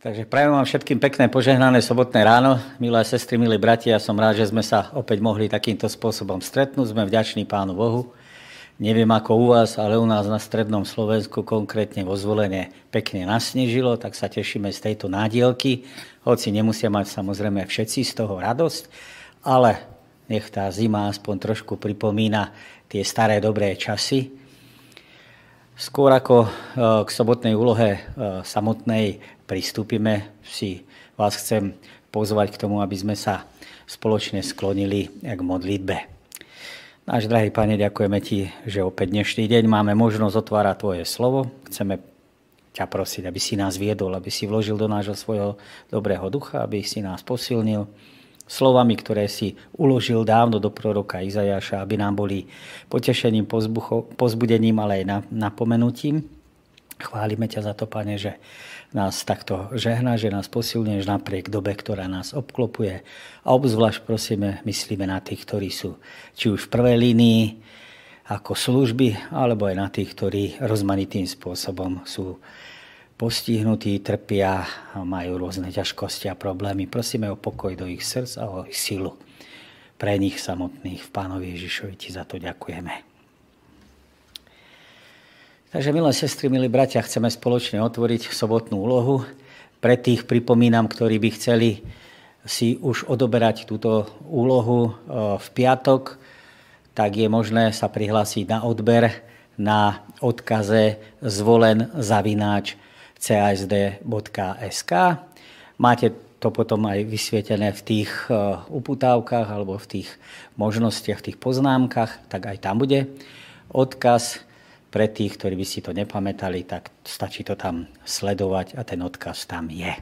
Takže prajem vám všetkým pekné, požehnané sobotné ráno. Milé sestry, milí bratia, som rád, že sme sa opäť mohli takýmto spôsobom stretnúť. Sme vďační Pánu Bohu. Neviem ako u vás, ale u nás na strednom Slovensku, konkrétne vo zvolenie, pekne nasnežilo, tak sa tešíme z tejto nádielky, hoci nemusia mať samozrejme všetci z toho radosť, ale nech tá zima aspoň trošku pripomína tie staré dobré časy, Skôr ako e, k sobotnej úlohe e, samotnej pristúpime, si vás chcem pozvať k tomu, aby sme sa spoločne sklonili k modlitbe. Náš drahý Pane, ďakujeme Ti, že opäť dnešný deň máme možnosť otvárať Tvoje slovo. Chceme ťa prosiť, aby si nás viedol, aby si vložil do nášho svojho dobrého ducha, aby si nás posilnil slovami, ktoré si uložil dávno do proroka Izajaša, aby nám boli potešením, pozbudením, ale aj napomenutím. Chválime ťa za to, Pane, že nás takto žehná, že nás posilňuješ napriek dobe, ktorá nás obklopuje. A obzvlášť prosíme, myslíme na tých, ktorí sú či už v prvej línii ako služby, alebo aj na tých, ktorí rozmanitým spôsobom sú postihnutí, trpia majú rôzne ťažkosti a problémy. Prosíme o pokoj do ich srdc a o ich silu. Pre nich samotných v Pánovi Ježišovi ti za to ďakujeme. Takže, milé sestry, milí bratia, chceme spoločne otvoriť sobotnú úlohu. Pre tých pripomínam, ktorí by chceli si už odoberať túto úlohu e, v piatok, tak je možné sa prihlásiť na odber na odkaze zvolen zavináč casd.sk. Máte to potom aj vysvietené v tých e, uputávkach alebo v tých možnostiach, v tých poznámkach, tak aj tam bude odkaz pre tých, ktorí by si to nepamätali, tak stačí to tam sledovať a ten odkaz tam je.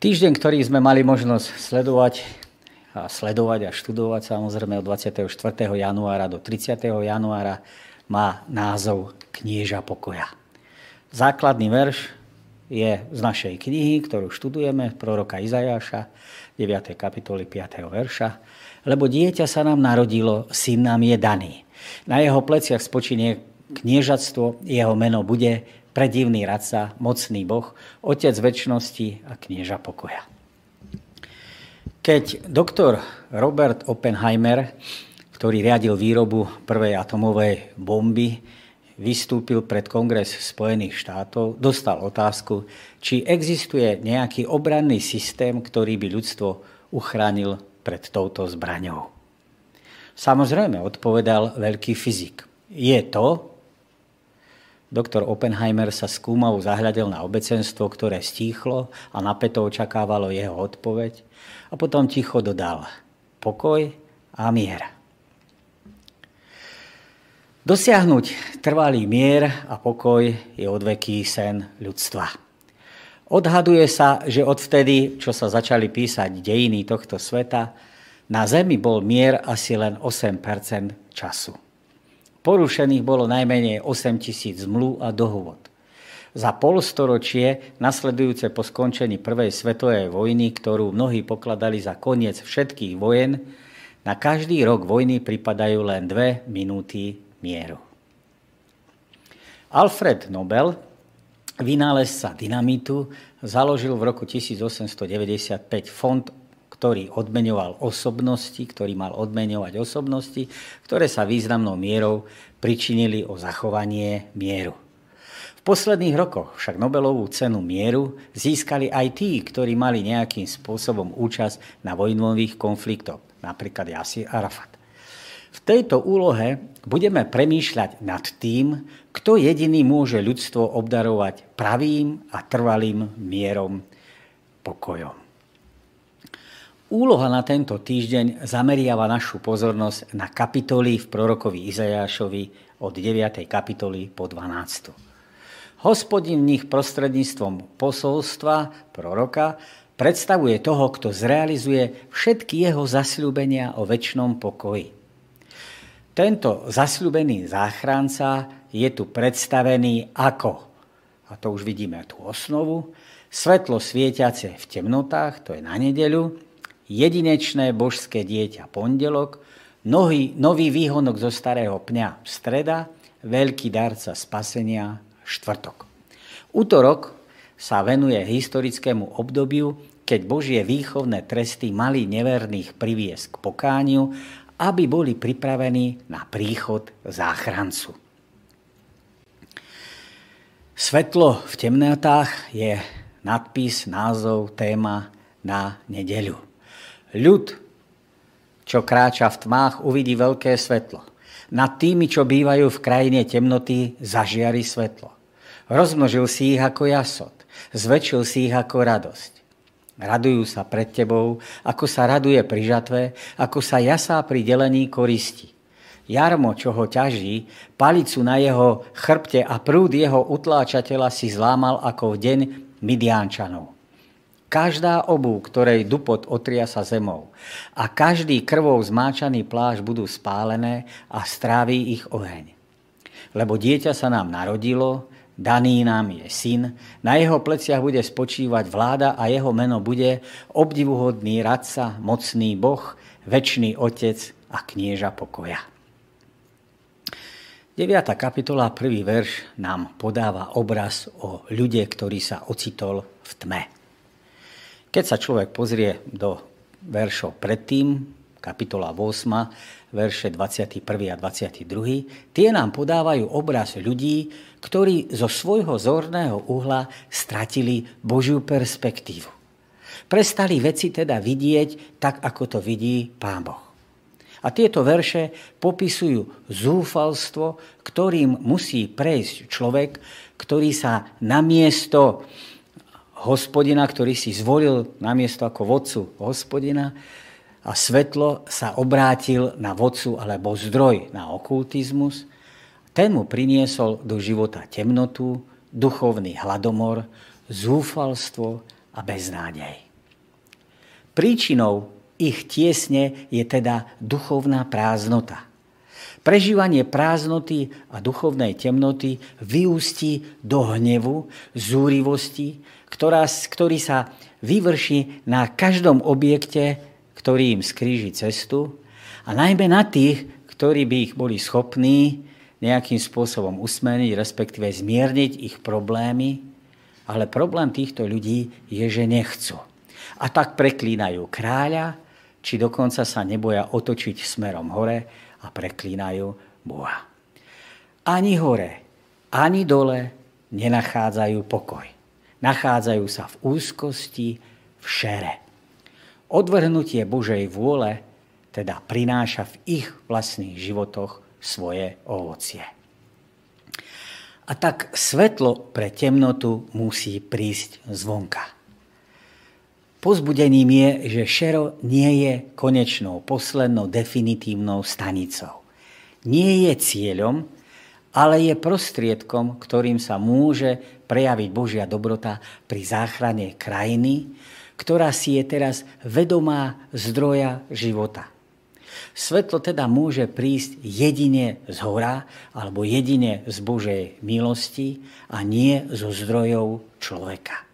Týždeň, ktorý sme mali možnosť sledovať a sledovať a študovať samozrejme od 24. januára do 30. januára má názov Knieža pokoja. Základný verš je z našej knihy, ktorú študujeme, proroka Izajáša, 9. kapitoly 5. verša. Lebo dieťa sa nám narodilo, syn nám je daný. Na jeho pleciach spočinie kniežatstvo, jeho meno bude predivný radca, mocný boh, otec väčšnosti a knieža pokoja. Keď doktor Robert Oppenheimer, ktorý riadil výrobu prvej atomovej bomby, vystúpil pred Kongres Spojených štátov, dostal otázku, či existuje nejaký obranný systém, ktorý by ľudstvo uchránil pred touto zbraňou. Samozrejme, odpovedal veľký fyzik. Je to, doktor Oppenheimer sa skúmavo zahľadil na obecenstvo, ktoré stíchlo a napeto očakávalo jeho odpoveď a potom ticho dodal pokoj a mier. Dosiahnuť trvalý mier a pokoj je odveký sen ľudstva. Odhaduje sa, že odvtedy, čo sa začali písať dejiny tohto sveta, na Zemi bol mier asi len 8% času. Porušených bolo najmenej 8 tisíc zmluv a dohovod. Za polstoročie, nasledujúce po skončení Prvej svetovej vojny, ktorú mnohí pokladali za koniec všetkých vojen, na každý rok vojny pripadajú len dve minúty mieru. Alfred Nobel, vynálezca dynamitu, založil v roku 1895 fond, ktorý odmenoval osobnosti, ktorý mal odmeňovať osobnosti, ktoré sa významnou mierou pričinili o zachovanie mieru. V posledných rokoch však Nobelovú cenu mieru získali aj tí, ktorí mali nejakým spôsobom účasť na vojnových konfliktoch, napríklad Yasir Arafat. V tejto úlohe budeme premýšľať nad tým, kto jediný môže ľudstvo obdarovať pravým a trvalým mierom pokojom. Úloha na tento týždeň zameriava našu pozornosť na kapitoly v prorokovi Izajášovi od 9. kapitoly po 12. Hospodin v nich prostredníctvom posolstva proroka predstavuje toho, kto zrealizuje všetky jeho zasľúbenia o väčšnom pokoji. Tento zasľubený záchranca je tu predstavený ako, a to už vidíme tú osnovu, svetlo svietiace v temnotách, to je na nedeľu, jedinečné božské dieťa pondelok, nový, nový výhonok zo starého pňa streda, veľký darca spasenia štvrtok. Útorok sa venuje historickému obdobiu, keď Božie výchovné tresty mali neverných priviesť k pokániu, aby boli pripravení na príchod záchrancu. Svetlo v temnotách je nadpis, názov, téma na nedeľu. Ľud, čo kráča v tmách, uvidí veľké svetlo. Nad tými, čo bývajú v krajine temnoty, zažiari svetlo. Rozmnožil si ich ako jasot, zväčšil si ich ako radosť. Radujú sa pred tebou, ako sa raduje pri žatve, ako sa jasá pri delení koristi. Jarmo, čo ho ťaží, palicu na jeho chrbte a prúd jeho utláčateľa si zlámal ako v deň Midiančanov. Každá obu, ktorej dupot otria sa zemou a každý krvou zmáčaný pláž budú spálené a stráví ich oheň. Lebo dieťa sa nám narodilo, Daný nám je syn, na jeho pleciach bude spočívať vláda a jeho meno bude obdivuhodný radca, mocný boh, väčší otec a knieža pokoja. 9. kapitola, prvý verš nám podáva obraz o ľude, ktorý sa ocitol v tme. Keď sa človek pozrie do veršov predtým, kapitola 8, verše 21. a 22, tie nám podávajú obraz ľudí, ktorí zo svojho zorného uhla stratili Božiu perspektívu. Prestali veci teda vidieť tak, ako to vidí Pán Boh. A tieto verše popisujú zúfalstvo, ktorým musí prejsť človek, ktorý sa namiesto hospodina, ktorý si zvolil namiesto ako vodcu hospodina a svetlo sa obrátil na vodcu alebo zdroj na okultizmus, ten mu priniesol do života temnotu, duchovný hladomor, zúfalstvo a beznádej. Príčinou ich tiesne je teda duchovná prázdnota. Prežívanie prázdnoty a duchovnej temnoty vyústí do hnevu, zúrivosti, ktorá, ktorý sa vyvrší na každom objekte, ktorý im skríži cestu a najmä na tých, ktorí by ich boli schopní nejakým spôsobom usmeniť, respektíve zmierniť ich problémy, ale problém týchto ľudí je, že nechcú. A tak preklínajú kráľa, či dokonca sa neboja otočiť smerom hore a preklínajú Boha. Ani hore, ani dole nenachádzajú pokoj. Nachádzajú sa v úzkosti, v šere. Odvrhnutie Božej vôle teda prináša v ich vlastných životoch svoje ovocie. A tak svetlo pre temnotu musí prísť zvonka. Pozbudením je, že šero nie je konečnou, poslednou, definitívnou stanicou. Nie je cieľom, ale je prostriedkom, ktorým sa môže prejaviť Božia dobrota pri záchrane krajiny, ktorá si je teraz vedomá zdroja života. Svetlo teda môže prísť jedine z hora alebo jedine z Božej milosti a nie zo zdrojov človeka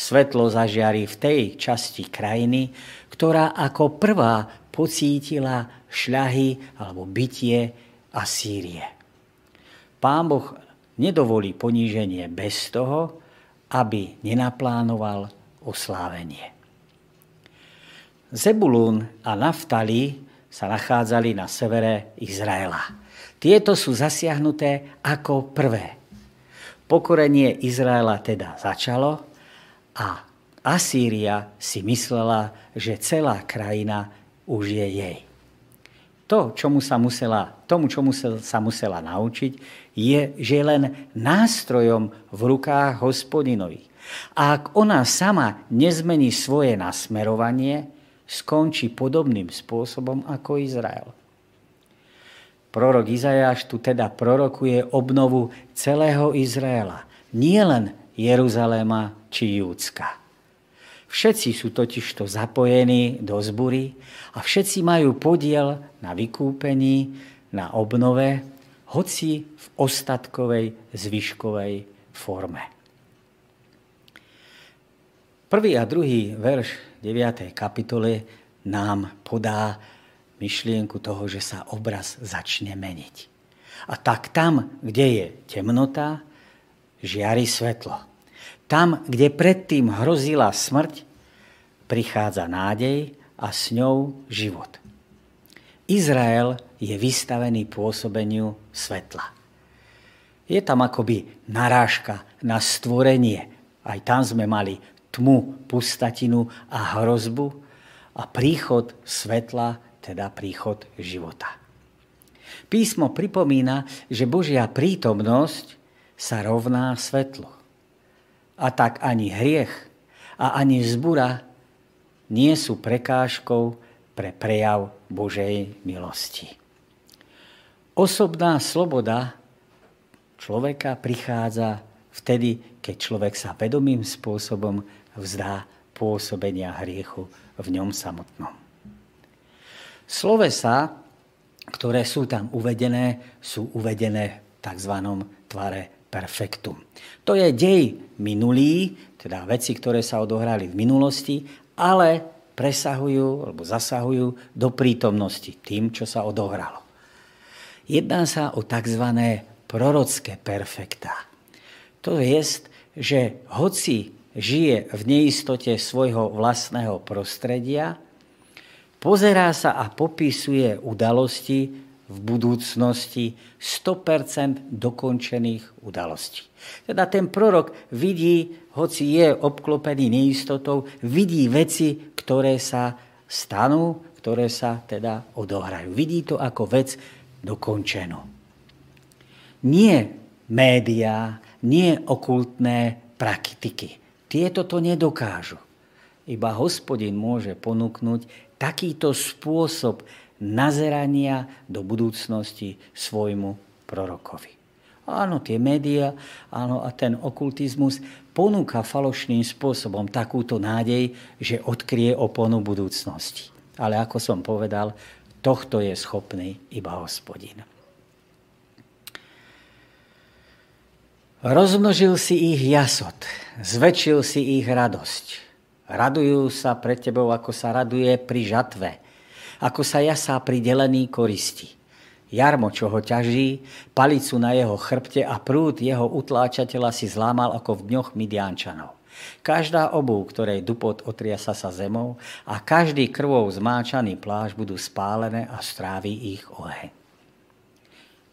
svetlo zažiari v tej časti krajiny, ktorá ako prvá pocítila šľahy alebo bytie Asýrie. Pán Boh nedovolí poníženie bez toho, aby nenaplánoval oslávenie. Zebulún a Naftali sa nachádzali na severe Izraela. Tieto sú zasiahnuté ako prvé. Pokorenie Izraela teda začalo a Asýria si myslela, že celá krajina už je jej. To, čomu sa musela, tomu, čomu sa musela naučiť, je, že len nástrojom v rukách hospodinových. A ak ona sama nezmení svoje nasmerovanie, skončí podobným spôsobom ako Izrael. Prorok Izajáš tu teda prorokuje obnovu celého Izraela. Nie len Jeruzaléma či Júcka. Všetci sú totižto zapojení do zbury a všetci majú podiel na vykúpení, na obnove, hoci v ostatkovej, zvyškovej forme. Prvý a druhý verš 9. kapitole nám podá myšlienku toho, že sa obraz začne meniť. A tak tam, kde je temnota, žiari svetlo. Tam, kde predtým hrozila smrť, prichádza nádej a s ňou život. Izrael je vystavený pôsobeniu svetla. Je tam akoby narážka na stvorenie. Aj tam sme mali tmu, pustatinu a hrozbu a príchod svetla, teda príchod života. Písmo pripomína, že Božia prítomnosť sa rovná svetlo. A tak ani hriech a ani zbura nie sú prekážkou pre prejav Božej milosti. Osobná sloboda človeka prichádza vtedy, keď človek sa vedomým spôsobom vzdá pôsobenia hriechu v ňom samotnom. Slovesa, ktoré sú tam uvedené, sú uvedené v tzv. tvare perfektum. To je dej minulý, teda veci, ktoré sa odohrali v minulosti, ale presahujú alebo zasahujú do prítomnosti tým, čo sa odohralo. Jedná sa o tzv. prorocké perfekta. To je, že hoci žije v neistote svojho vlastného prostredia, pozerá sa a popisuje udalosti v budúcnosti 100% dokončených udalostí. Teda ten prorok vidí, hoci je obklopený neistotou, vidí veci, ktoré sa stanú, ktoré sa teda odohrajú. Vidí to ako vec dokončenú. Nie médiá, nie okultné praktiky. Tieto to nedokážu. Iba hospodin môže ponúknuť takýto spôsob nazerania do budúcnosti svojmu prorokovi. Áno, tie médiá, áno, a ten okultizmus ponúka falošným spôsobom takúto nádej, že odkrie oponu budúcnosti. Ale ako som povedal, tohto je schopný iba hospodin. Rozmnožil si ich jasot, zväčšil si ich radosť. Radujú sa pred tebou, ako sa raduje pri žatve – ako sa jasá pri delení koristi. Jarmo, čo ho ťaží, palicu na jeho chrbte a prúd jeho utláčateľa si zlámal ako v dňoch Midiančanov. Každá obu, ktorej dupot otriasa sa zemou a každý krvou zmáčaný pláž budú spálené a stráví ich oheň.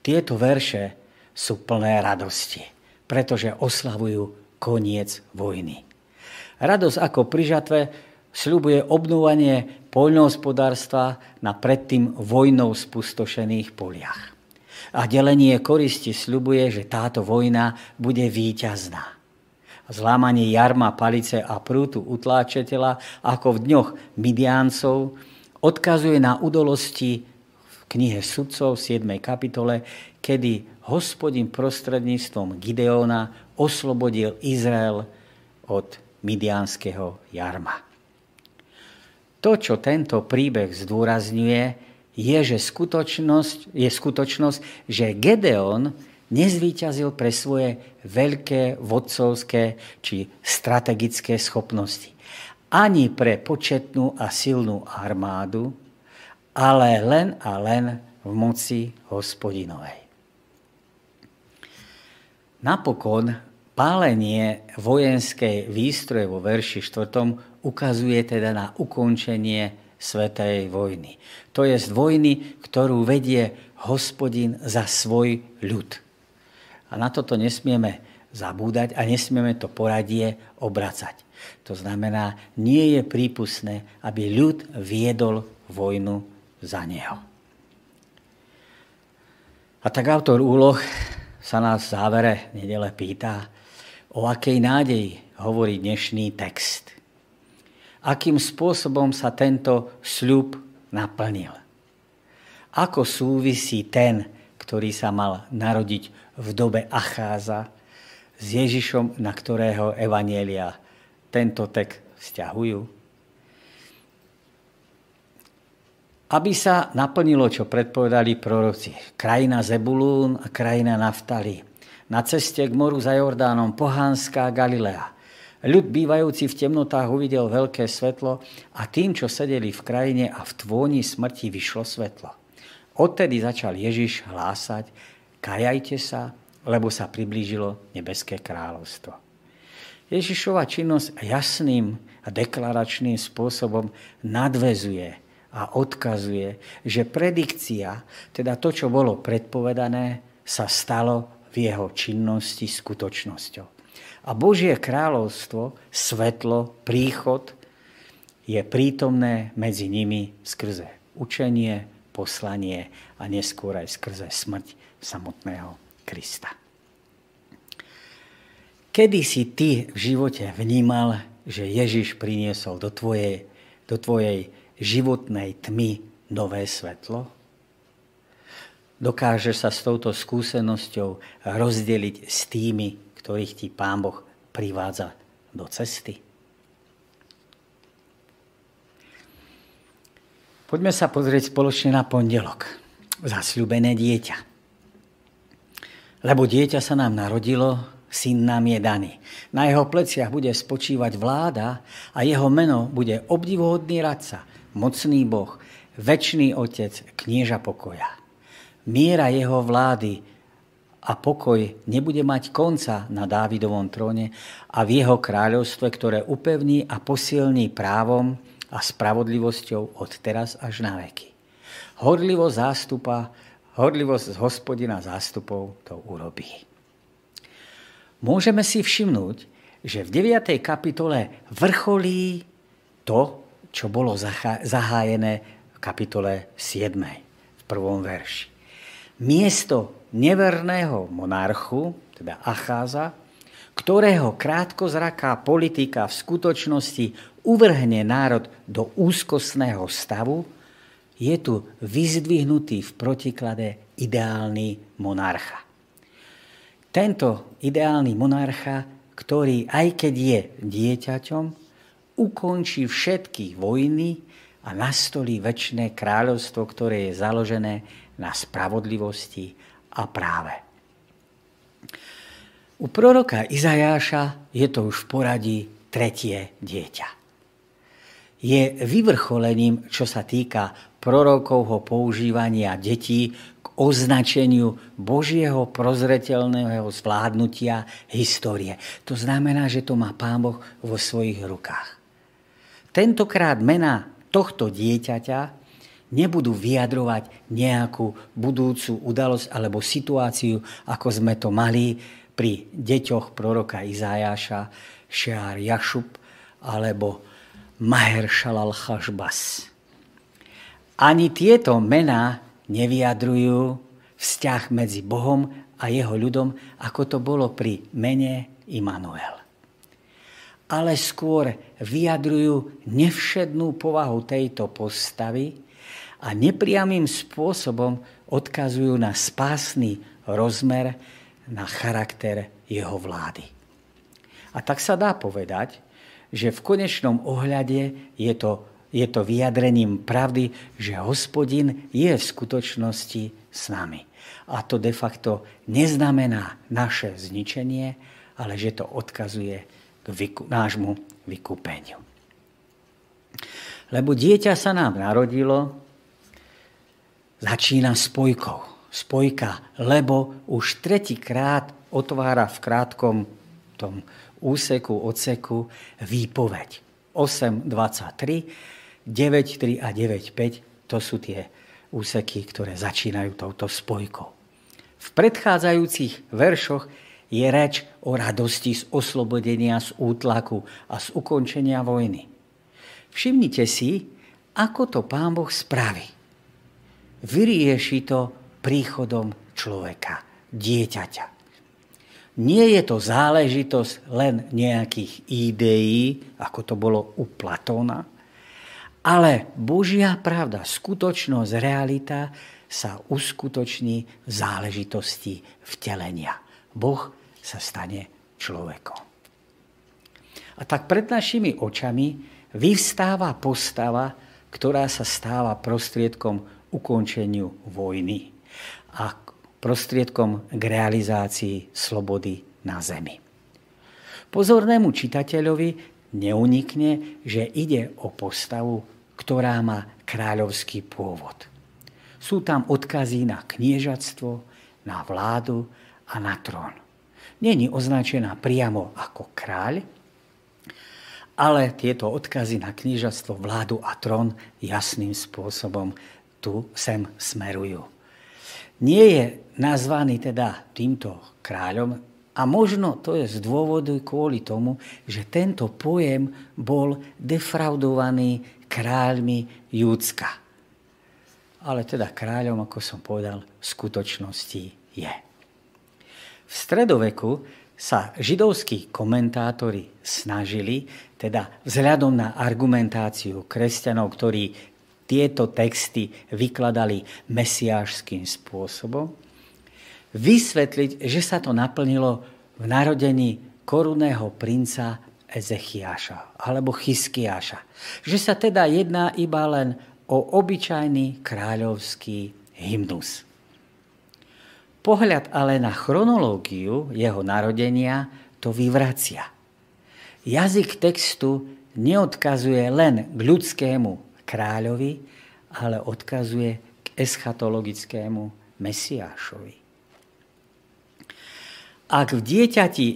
Tieto verše sú plné radosti, pretože oslavujú koniec vojny. Radosť ako pri žatve sľubuje obnovanie poľnohospodárstva na predtým vojnou spustošených poliach. A delenie koristi sľubuje, že táto vojna bude víťazná. Zlámanie jarma, palice a prútu utláčeteľa, ako v dňoch Midiáncov, odkazuje na udolosti v knihe Sudcov v 7. kapitole, kedy hospodin prostredníctvom Gideona oslobodil Izrael od midiánskeho jarma. To, čo tento príbeh zdôrazňuje, je, že skutočnosť, je skutočnosť, že Gedeon nezvýťazil pre svoje veľké vodcovské či strategické schopnosti. Ani pre početnú a silnú armádu, ale len a len v moci hospodinovej. Napokon pálenie vojenskej výstroje vo verši 4 ukazuje teda na ukončenie Svetej vojny. To je z vojny, ktorú vedie hospodin za svoj ľud. A na toto nesmieme zabúdať a nesmieme to poradie obracať. To znamená, nie je prípustné, aby ľud viedol vojnu za neho. A tak autor úloh sa nás v závere nedele pýta, o akej nádeji hovorí dnešný text akým spôsobom sa tento sľub naplnil. Ako súvisí ten, ktorý sa mal narodiť v dobe Acháza, s Ježišom, na ktorého evanielia tento tek vzťahujú? Aby sa naplnilo, čo predpovedali proroci. Krajina Zebulún a krajina Naftali. Na ceste k moru za Jordánom pohánska Galilea. Ľud bývajúci v temnotách uvidel veľké svetlo a tým, čo sedeli v krajine a v tvôni smrti vyšlo svetlo. Odtedy začal Ježiš hlásať, kajajte sa, lebo sa priblížilo nebeské kráľovstvo. Ježišova činnosť jasným a deklaračným spôsobom nadvezuje a odkazuje, že predikcia, teda to, čo bolo predpovedané, sa stalo v jeho činnosti skutočnosťou. A Božie kráľovstvo, svetlo, príchod je prítomné medzi nimi skrze učenie, poslanie a neskôr aj skrze smrť samotného Krista. Kedy si ty v živote vnímal, že Ježiš priniesol do tvojej, do tvojej životnej tmy nové svetlo? Dokážeš sa s touto skúsenosťou rozdeliť s tými, ktorých ti Pán Boh privádza do cesty? Poďme sa pozrieť spoločne na pondelok. Zasľubené dieťa. Lebo dieťa sa nám narodilo, syn nám je daný. Na jeho pleciach bude spočívať vláda a jeho meno bude obdivuhodný radca, mocný boh, väčší otec, knieža pokoja. Miera jeho vlády a pokoj nebude mať konca na Dávidovom tróne a v jeho kráľovstve, ktoré upevní a posilní právom a spravodlivosťou od teraz až na veky. Horlivo zástupa, horlivosť z hospodina zástupov to urobí môžeme si všimnúť, že v 9. kapitole vrcholí to, čo bolo zahájené v kapitole 7. v prvom verši. Miesto neverného monarchu, teda Acháza, ktorého krátkozraká politika v skutočnosti uvrhne národ do úzkostného stavu, je tu vyzdvihnutý v protiklade ideálny monarcha. Tento ideálny monarcha, ktorý aj keď je dieťaťom, ukončí všetky vojny a nastolí väčšie kráľovstvo, ktoré je založené na spravodlivosti a práve. U proroka Izajáša je to už v poradí tretie dieťa. Je vyvrcholením, čo sa týka prorokovho používania detí označeniu Božieho prozretelného zvládnutia histórie. To znamená, že to má Pán Boh vo svojich rukách. Tentokrát mena tohto dieťaťa nebudú vyjadrovať nejakú budúcu udalosť alebo situáciu, ako sme to mali pri deťoch proroka Izajáša, Šeár Jašub alebo Maher Shalal Chashbas. Ani tieto mená nevyjadrujú vzťah medzi Bohom a jeho ľudom, ako to bolo pri mene Immanuel. Ale skôr vyjadrujú nevšednú povahu tejto postavy a nepriamým spôsobom odkazujú na spásny rozmer, na charakter jeho vlády. A tak sa dá povedať, že v konečnom ohľade je to je to vyjadrením pravdy, že hospodin je v skutočnosti s nami. A to de facto neznamená naše zničenie, ale že to odkazuje k vyku, nášmu vykúpeniu. Lebo dieťa sa nám narodilo, začína spojkou. Spojka, lebo už tretíkrát otvára v krátkom tom úseku, odseku výpoveď. 8.23 9.3 a 9.5 to sú tie úseky, ktoré začínajú touto spojkou. V predchádzajúcich veršoch je reč o radosti z oslobodenia z útlaku a z ukončenia vojny. Všimnite si, ako to Pán Boh spraví. Vyrieši to príchodom človeka, dieťaťa. Nie je to záležitosť len nejakých ideí, ako to bolo u Platóna, ale Božia pravda, skutočnosť, realita sa uskutoční v záležitosti vtelenia. Boh sa stane človekom. A tak pred našimi očami vyvstáva postava, ktorá sa stáva prostriedkom ukončeniu vojny a prostriedkom k realizácii slobody na zemi. Pozornému čitateľovi neunikne, že ide o postavu ktorá má kráľovský pôvod. Sú tam odkazy na kniežatstvo, na vládu a na trón. Není označená priamo ako kráľ, ale tieto odkazy na knížastvo, vládu a trón jasným spôsobom tu sem smerujú. Nie je nazvaný teda týmto kráľom a možno to je z dôvodu kvôli tomu, že tento pojem bol defraudovaný kráľmi Júcka. Ale teda kráľom, ako som povedal, v skutočnosti je. V stredoveku sa židovskí komentátori snažili, teda vzhľadom na argumentáciu kresťanov, ktorí tieto texty vykladali mesiášským spôsobom, vysvetliť, že sa to naplnilo v narodení korunného princa Ezechiáša alebo Chyskiáša. Že sa teda jedná iba len o obyčajný kráľovský hymnus. Pohľad ale na chronológiu jeho narodenia to vyvracia. Jazyk textu neodkazuje len k ľudskému kráľovi, ale odkazuje k eschatologickému Mesiášovi. Ak v dieťati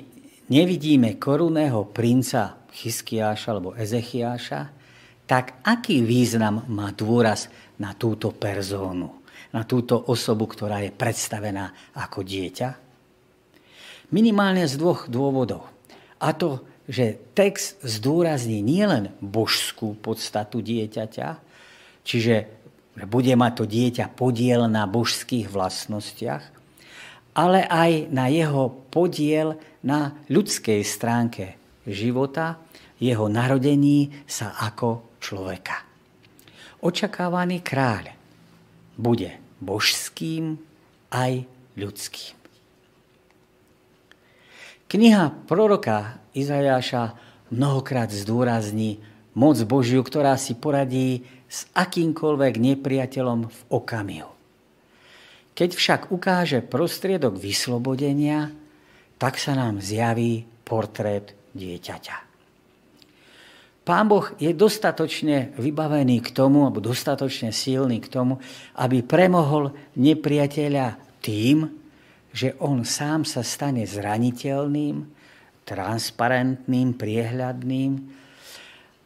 nevidíme korunného princa Chyskiáša alebo Ezechiáša, tak aký význam má dôraz na túto perzónu? na túto osobu, ktorá je predstavená ako dieťa? Minimálne z dvoch dôvodov. A to, že text zdôrazní nielen božskú podstatu dieťaťa, čiže že bude mať to dieťa podiel na božských vlastnostiach, ale aj na jeho podiel na ľudskej stránke života, jeho narodení sa ako človeka. Očakávaný kráľ bude božským aj ľudským. Kniha proroka Izajáša mnohokrát zdôrazní moc Božiu, ktorá si poradí s akýmkoľvek nepriateľom v okamihu. Keď však ukáže prostriedok vyslobodenia, tak sa nám zjaví portrét dieťaťa. Pán Boh je dostatočne vybavený k tomu, alebo dostatočne silný k tomu, aby premohol nepriateľa tým, že on sám sa stane zraniteľným, transparentným, priehľadným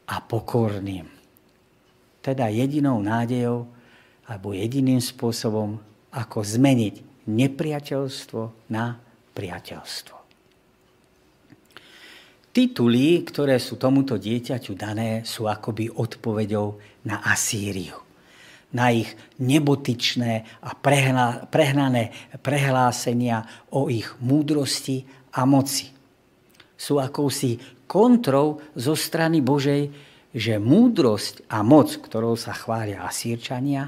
a pokorným. Teda jedinou nádejou alebo jediným spôsobom, ako zmeniť nepriateľstvo na priateľstvo. Tituly, ktoré sú tomuto dieťaťu dané, sú akoby odpovedou na Asýriu. Na ich nebotičné a prehnané prehlásenia o ich múdrosti a moci. Sú akousi kontrou zo strany Božej, že múdrosť a moc, ktorou sa chvália Asírčania,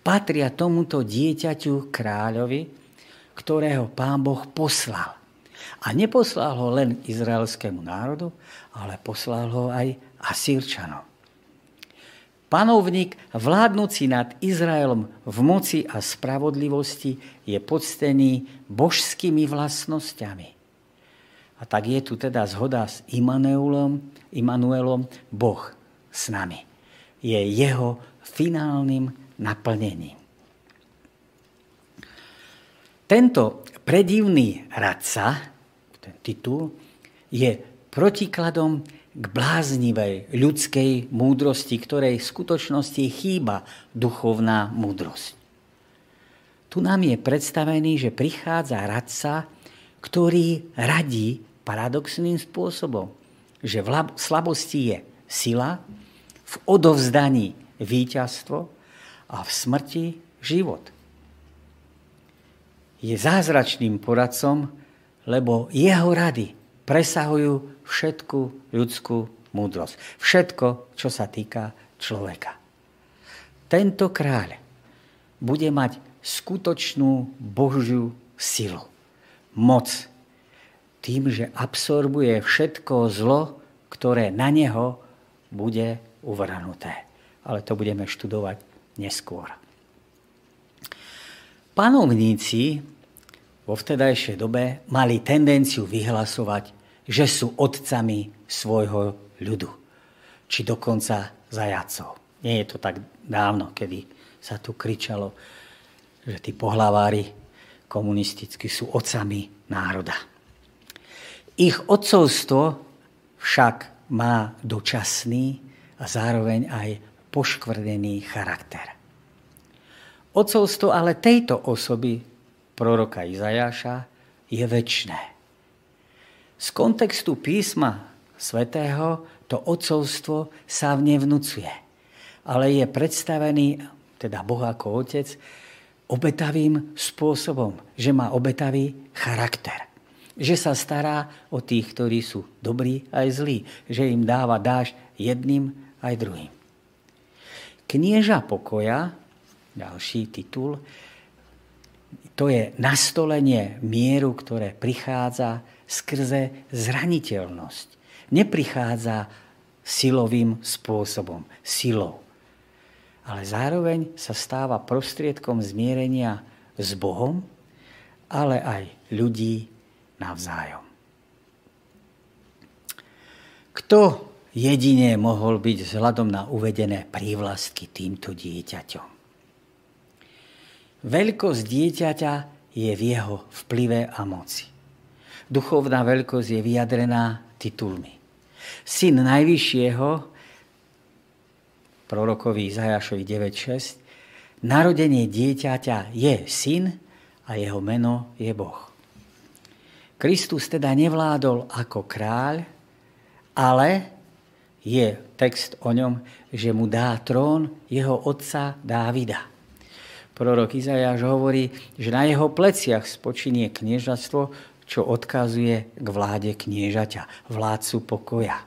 patria tomuto dieťaťu kráľovi, ktorého pán Boh poslal a neposlal ho len izraelskému národu, ale poslal ho aj Asírčanom. Panovník vládnúci nad Izraelom v moci a spravodlivosti je podstený božskými vlastnosťami. A tak je tu teda zhoda s Immanuelom, Immanuelom Boh s nami. Je jeho finálnym naplnením. Tento predivný radca ten titul, je protikladom k bláznivej ľudskej múdrosti, ktorej v skutočnosti chýba duchovná múdrosť. Tu nám je predstavený, že prichádza radca, ktorý radí paradoxným spôsobom, že v slabosti je sila, v odovzdaní víťazstvo a v smrti život. Je zázračným poradcom, lebo jeho rady presahujú všetku ľudskú múdrosť. Všetko, čo sa týka človeka. Tento kráľ bude mať skutočnú Božiu silu, moc, tým, že absorbuje všetko zlo, ktoré na neho bude uvrhnuté. Ale to budeme študovať neskôr. Panovníci vo vtedajšej dobe mali tendenciu vyhlasovať, že sú otcami svojho ľudu, či dokonca zajacov. Nie je to tak dávno, kedy sa tu kričalo, že tí pohlavári komunisticky sú otcami národa. Ich otcovstvo však má dočasný a zároveň aj poškvrnený charakter. Ocovstvo ale tejto osoby, proroka Izajaša, je väčšné. Z kontextu písma svätého to ocovstvo sa nevnúcuje, ale je predstavený, teda Boh ako otec, obetavým spôsobom, že má obetavý charakter. Že sa stará o tých, ktorí sú dobrí aj zlí. Že im dáva dáž jedným aj druhým. Knieža pokoja, ďalší titul, to je nastolenie mieru, ktoré prichádza skrze zraniteľnosť. Neprichádza silovým spôsobom, silou. Ale zároveň sa stáva prostriedkom zmierenia s Bohom, ale aj ľudí navzájom. Kto jedine mohol byť vzhľadom na uvedené prívlastky týmto dieťaťom? Veľkosť dieťaťa je v jeho vplyve a moci. Duchovná veľkosť je vyjadrená titulmi. Syn Najvyššieho, prorokovi Izajašovi 9.6, narodenie dieťaťa je syn a jeho meno je Boh. Kristus teda nevládol ako kráľ, ale je text o ňom, že mu dá trón jeho otca Dávida. Prorok Izajáš hovorí, že na jeho pleciach spočinie kniežatstvo, čo odkazuje k vláde kniežaťa, vládcu pokoja.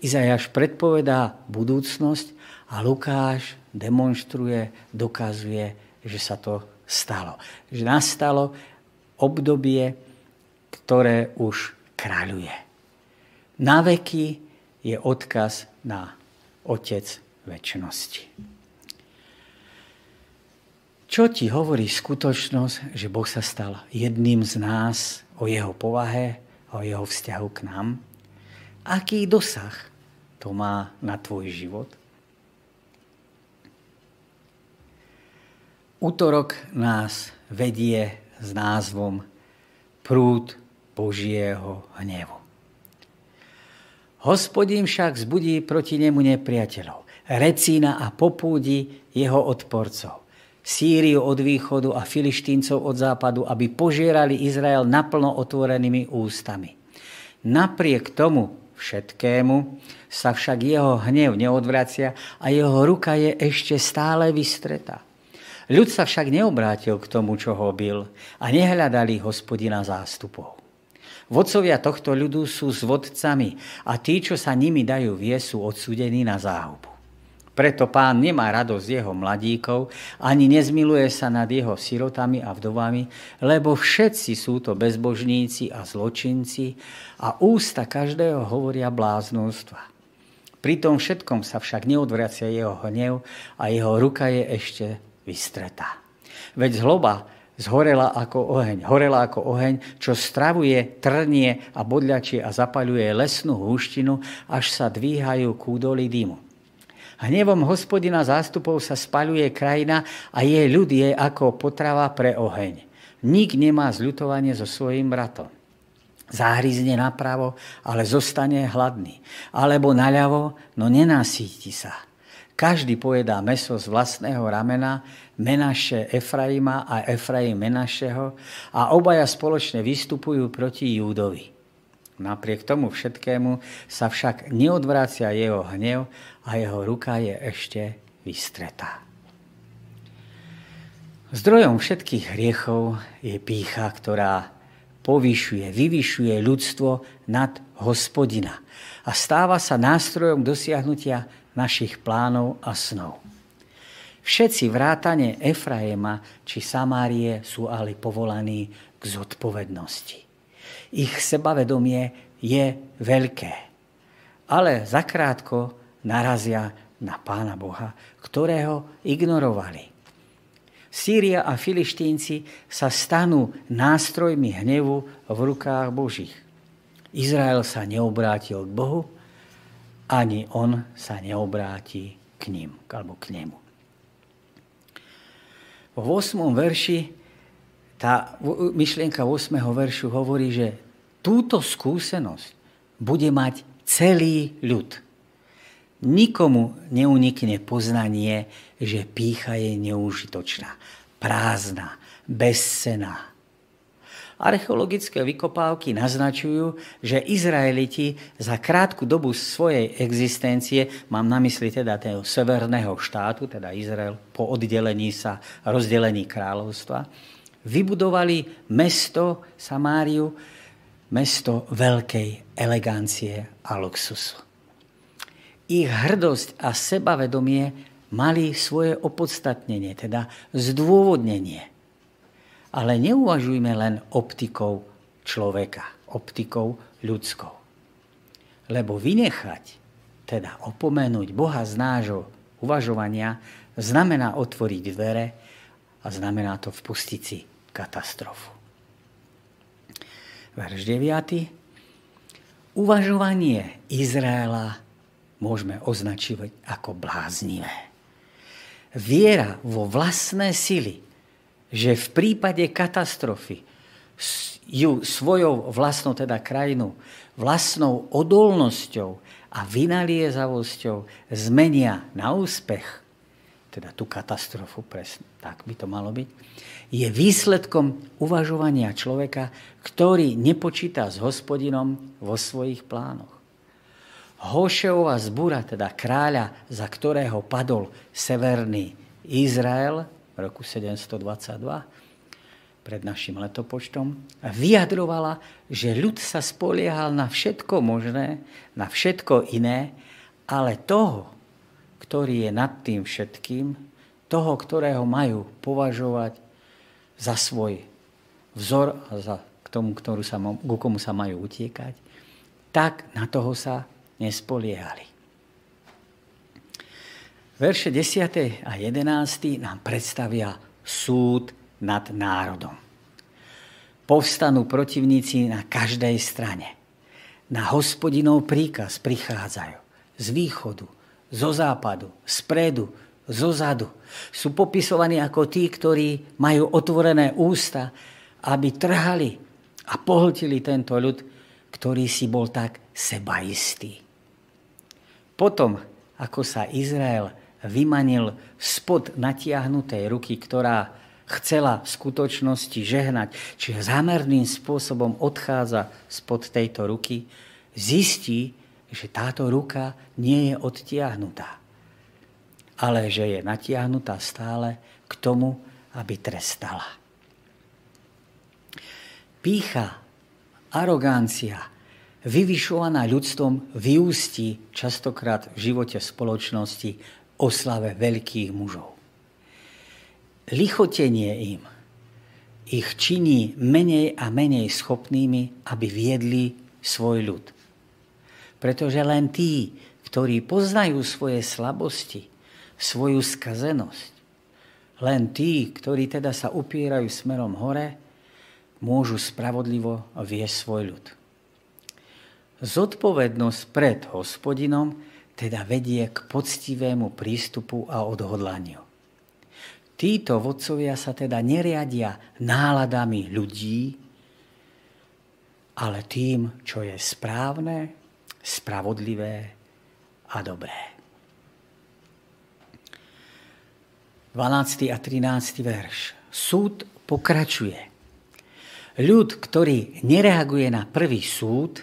Izajáš predpovedá budúcnosť a Lukáš demonstruje, dokazuje, že sa to stalo. Že nastalo obdobie, ktoré už kráľuje. Na veky je odkaz na Otec väčšnosti. Čo ti hovorí skutočnosť, že Boh sa stal jedným z nás o jeho povahe o jeho vzťahu k nám? Aký dosah to má na tvoj život? Útorok nás vedie s názvom Prúd Božieho hnevu. Hospodín však zbudí proti nemu nepriateľov, recína a popúdi jeho odporcov Sýriu od východu a filištíncov od západu, aby požierali Izrael naplno otvorenými ústami. Napriek tomu všetkému sa však jeho hnev neodvracia a jeho ruka je ešte stále vystretá. Ľud sa však neobrátil k tomu, čo ho bil a nehľadali hospodina zástupov. Vodcovia tohto ľudu sú s vodcami a tí, čo sa nimi dajú vie, sú odsúdení na záhubu. Preto pán nemá radosť jeho mladíkov, ani nezmiluje sa nad jeho sirotami a vdovami, lebo všetci sú to bezbožníci a zločinci a ústa každého hovoria bláznostva. Pri tom všetkom sa však neodvracia jeho hnev a jeho ruka je ešte vystretá. Veď zloba zhorela ako oheň, horela ako oheň, čo stravuje, trnie a bodľačie a zapaľuje lesnú húštinu, až sa dvíhajú kúdoly dymu. Hnevom hospodina zástupov sa spaľuje krajina a jej ľud je ako potrava pre oheň. Nik nemá zľutovanie so svojím bratom. Záhrizne napravo, ale zostane hladný. Alebo naľavo, no nenasíti sa. Každý pojedá meso z vlastného ramena, Menaše Efraima a Efraim Menašeho a obaja spoločne vystupujú proti Júdovi. Napriek tomu všetkému sa však neodvrácia jeho hnev a jeho ruka je ešte vystretá. Zdrojom všetkých hriechov je pícha, ktorá povyšuje, vyvyšuje ľudstvo nad hospodina a stáva sa nástrojom dosiahnutia našich plánov a snov. Všetci vrátane Efraema či Samárie sú ale povolaní k zodpovednosti ich sebavedomie je veľké. Ale zakrátko narazia na Pána Boha, ktorého ignorovali. Sýria a filištínci sa stanú nástrojmi hnevu v rukách Božích. Izrael sa neobrátil k Bohu, ani on sa neobráti k ním, alebo k nemu. V 8. verši tá myšlienka 8. veršu hovorí, že túto skúsenosť bude mať celý ľud. Nikomu neunikne poznanie, že pícha je neužitočná, prázdna, bezcená. Archeologické vykopávky naznačujú, že Izraeliti za krátku dobu svojej existencie, mám na mysli teda toho severného štátu, teda Izrael po oddelení sa, rozdelení kráľovstva, vybudovali mesto Samáriu, mesto veľkej elegancie a luxusu. Ich hrdosť a sebavedomie mali svoje opodstatnenie, teda zdôvodnenie. Ale neuvažujme len optikou človeka, optikou ľudskou. Lebo vynechať, teda opomenúť Boha z nášho uvažovania, znamená otvoriť dvere a znamená to vpustiť si katastrofu. Verš 9. Uvažovanie Izraela môžeme označovať ako bláznivé. Viera vo vlastné sily že v prípade katastrofy ju svojou vlastnou teda krajinu, vlastnou odolnosťou a vynaliezavosťou zmenia na úspech, teda tú katastrofu, presne, tak by to malo byť, je výsledkom uvažovania človeka, ktorý nepočíta s hospodinom vo svojich plánoch. Hošeová zbúra, teda kráľa, za ktorého padol severný Izrael, v roku 722 pred našim letopočtom, vyjadrovala, že ľud sa spoliehal na všetko možné, na všetko iné, ale toho, ktorý je nad tým všetkým, toho, ktorého majú považovať za svoj vzor a za k tomu, ktorú sa, ku komu sa majú utiekať, tak na toho sa nespoliehali. Verše 10. a 11. nám predstavia súd nad národom. Povstanú protivníci na každej strane. Na hospodinov príkaz prichádzajú z východu, zo západu, spredu, zo zadu. Sú popisovaní ako tí, ktorí majú otvorené ústa, aby trhali a pohltili tento ľud, ktorý si bol tak sebaistý. Potom, ako sa Izrael vymanil spod natiahnutej ruky, ktorá chcela v skutočnosti žehnať, čiže zámerným spôsobom odchádza spod tejto ruky, zistí, že táto ruka nie je odtiahnutá, ale že je natiahnutá stále k tomu, aby trestala. Pícha, arogancia, vyvyšovaná ľudstvom vyústi častokrát v živote spoločnosti oslave veľkých mužov. Lichotenie im ich činí menej a menej schopnými, aby viedli svoj ľud. Pretože len tí, ktorí poznajú svoje slabosti, svoju skazenosť, len tí, ktorí teda sa upierajú smerom hore, môžu spravodlivo viesť svoj ľud. Zodpovednosť pred hospodinom teda vedie k poctivému prístupu a odhodlaniu. Títo vodcovia sa teda neriadia náladami ľudí, ale tým, čo je správne, spravodlivé a dobré. 12. a 13. verš. Súd pokračuje. Ľud, ktorý nereaguje na prvý súd,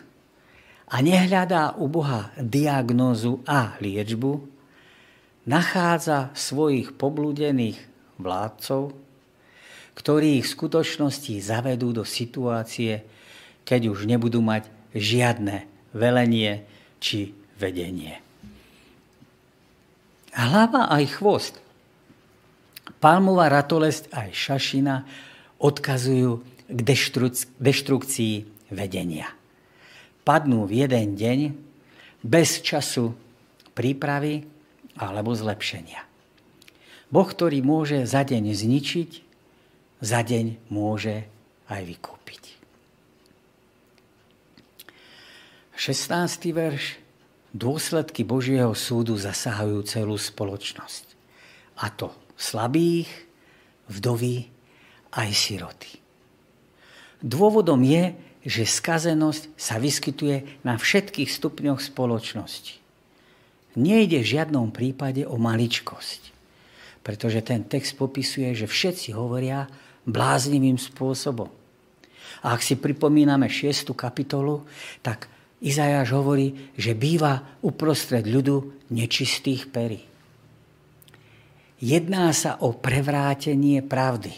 a nehľadá u Boha diagnózu a liečbu, nachádza svojich poblúdených vládcov, ktorí ich v skutočnosti zavedú do situácie, keď už nebudú mať žiadne velenie či vedenie. Hlava aj chvost, palmová ratolesť aj šašina odkazujú k deštrukcii vedenia padnú v jeden deň bez času prípravy alebo zlepšenia. Boh, ktorý môže za deň zničiť, za deň môže aj vykúpiť. 16. verš. Dôsledky Božieho súdu zasahujú celú spoločnosť. A to slabých, vdovy aj siroty. Dôvodom je, že skazenosť sa vyskytuje na všetkých stupňoch spoločnosti. Nejde v žiadnom prípade o maličkosť, pretože ten text popisuje, že všetci hovoria bláznivým spôsobom. A ak si pripomíname 6. kapitolu, tak Izajáš hovorí, že býva uprostred ľudu nečistých perí. Jedná sa o prevrátenie pravdy.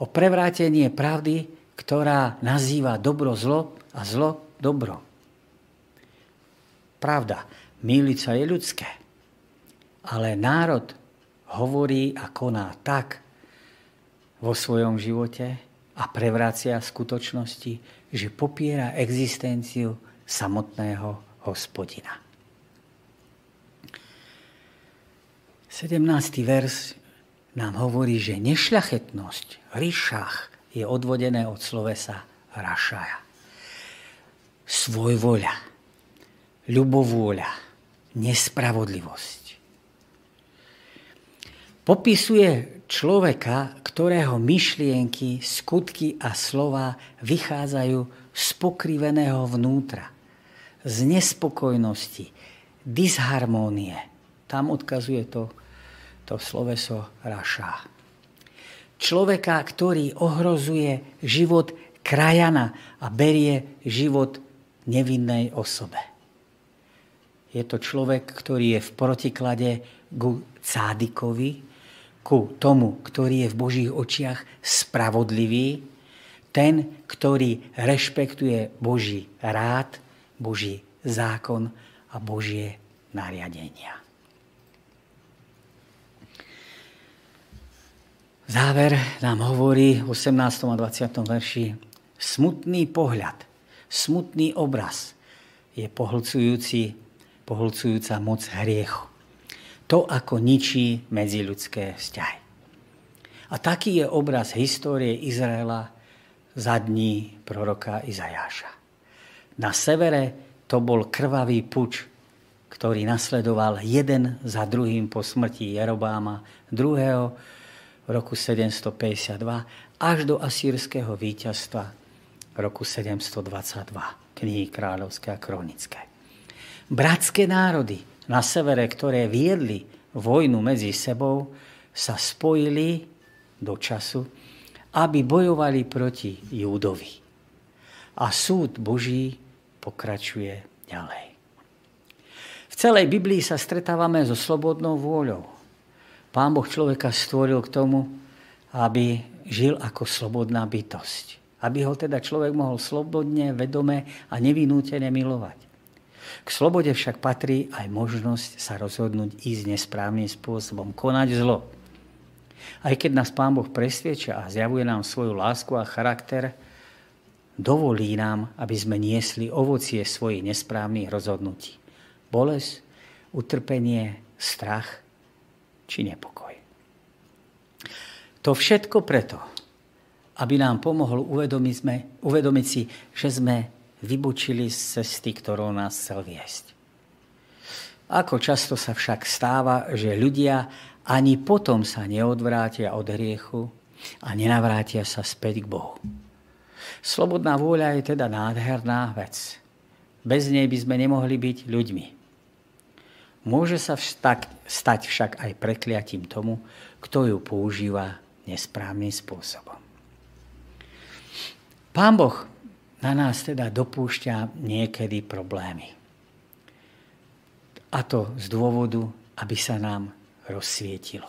O prevrátenie pravdy, ktorá nazýva dobro zlo a zlo dobro. Pravda, míliť je ľudské. Ale národ hovorí a koná tak vo svojom živote a prevrácia skutočnosti, že popiera existenciu samotného hospodina. 17. vers nám hovorí, že nešľachetnosť, ríšach je odvodené od slovesa rašaja. Svojvoľa, ľubovôľa, nespravodlivosť. Popisuje človeka, ktorého myšlienky, skutky a slova vychádzajú z pokriveného vnútra, z nespokojnosti, disharmónie. Tam odkazuje to, to sloveso raša. Človeka, ktorý ohrozuje život krajana a berie život nevinnej osobe. Je to človek, ktorý je v protiklade ku cádikovi, ku tomu, ktorý je v Božích očiach spravodlivý, ten, ktorý rešpektuje Boží rád, Boží zákon a Božie nariadenia. Záver nám hovorí v 18. a 20. verši smutný pohľad, smutný obraz je pohlcujúci, pohlcujúca moc hriechu to, ako ničí medziľudské vzťahy. A taký je obraz histórie Izraela za dní proroka Izajáša. Na severe to bol krvavý puč, ktorý nasledoval jeden za druhým po smrti Jerobáma II. v roku 752 až do asýrského víťazstva roku 722 knihy kráľovské a kronické. Bratské národy na severe, ktoré viedli vojnu medzi sebou, sa spojili do času, aby bojovali proti Júdovi. A súd Boží pokračuje ďalej. V celej Biblii sa stretávame so slobodnou vôľou. Pán Boh človeka stvoril k tomu, aby žil ako slobodná bytosť. Aby ho teda človek mohol slobodne, vedome a nevinútene milovať. K slobode však patrí aj možnosť sa rozhodnúť ísť nesprávnym spôsobom, konať zlo. Aj keď nás Pán Boh presvieča a zjavuje nám svoju lásku a charakter, dovolí nám, aby sme niesli ovocie svojich nesprávnych rozhodnutí. Bolesť, utrpenie, strach či nepokoj. To všetko preto, aby nám pomohol uvedomiť, sme, uvedomiť si, že sme vybučili z cesty, ktorou nás chcel viesť. Ako často sa však stáva, že ľudia ani potom sa neodvrátia od hriechu a nenavrátia sa späť k Bohu. Slobodná vôľa je teda nádherná vec. Bez nej by sme nemohli byť ľuďmi. Môže sa však, stať však aj prekliatím tomu, kto ju používa nesprávnym spôsobom. Pán Boh na nás teda dopúšťa niekedy problémy. A to z dôvodu, aby sa nám rozsvietilo.